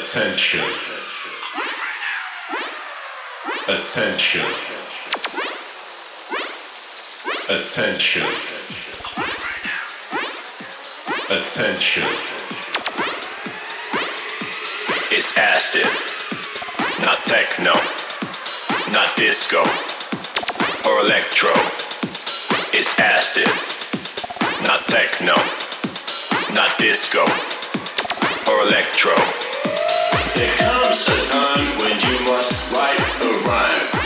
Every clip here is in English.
Attention. Attention. Attention. Attention. It's acid, not techno, not disco or electro. It's acid, not techno, not disco or electro. There comes a time when you must write a rhyme,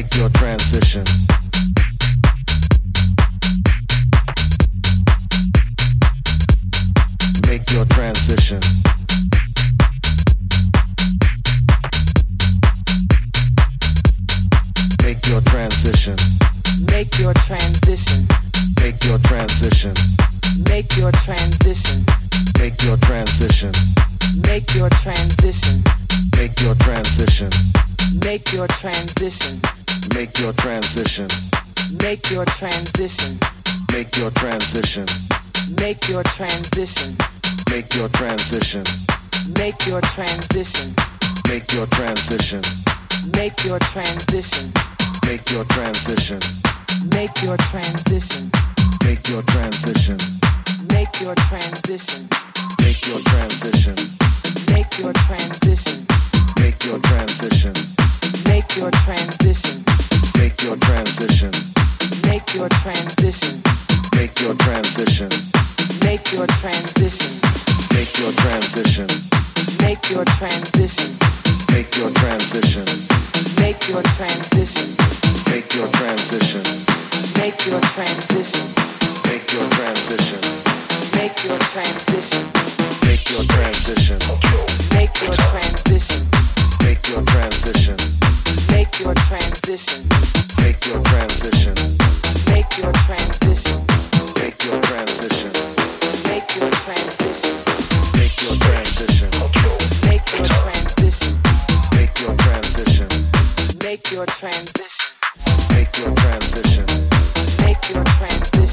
Make your transition. Make your transition. Make your transition. Make your transition. Make your transition. Make your transition. Make your transition. Make your transition. Make your transition. Make your transition. Make your transition. Make your transition. Make your transition. Make your transition. Make your transition. Make your transition. Make your transition. Make your transition. Make your transition. Make your transition. Make your transition. Make your transition. Make your transition. Make your transition. Make your transition. Make your transition. Make your transition. Make your transition. Make your transition. Make your transition. Make your transition. Make your transition. Make your transition. Make your transition. Make your transition. Make your transition. Make your transition. Make your transition. Take your transition, make your transition, take your transition, make your transition, take your transition, make your transition, take your transition, make your transition, take your transition, make your transition, take your transition, make your transition, take your transition, make your transition, make your transition, make your transition, make your transition. Make your transition.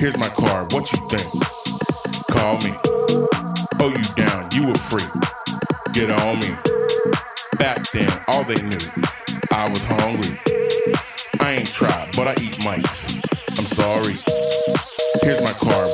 Here's my card. What you think? Call me. Oh, you down. You a freak. Get on me. Back then, all they knew, I was hungry. I ain't tried, but I eat mice. I'm sorry. Here's my card.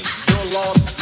You're lost,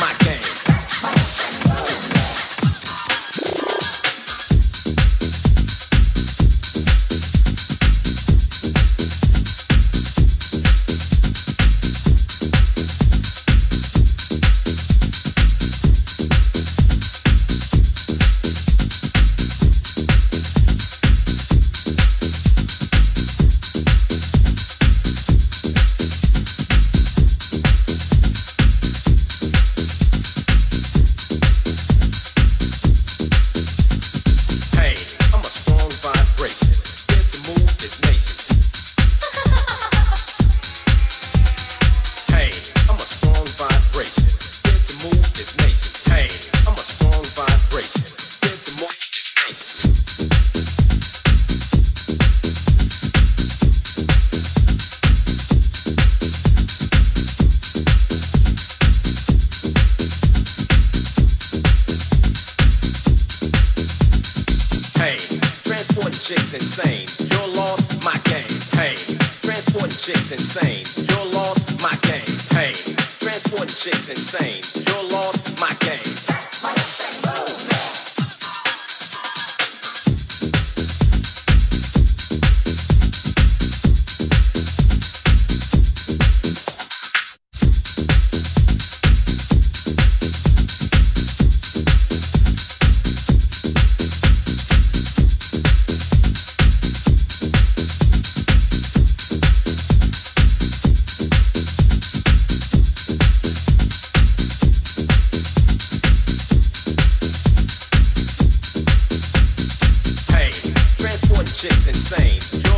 Chicks insane.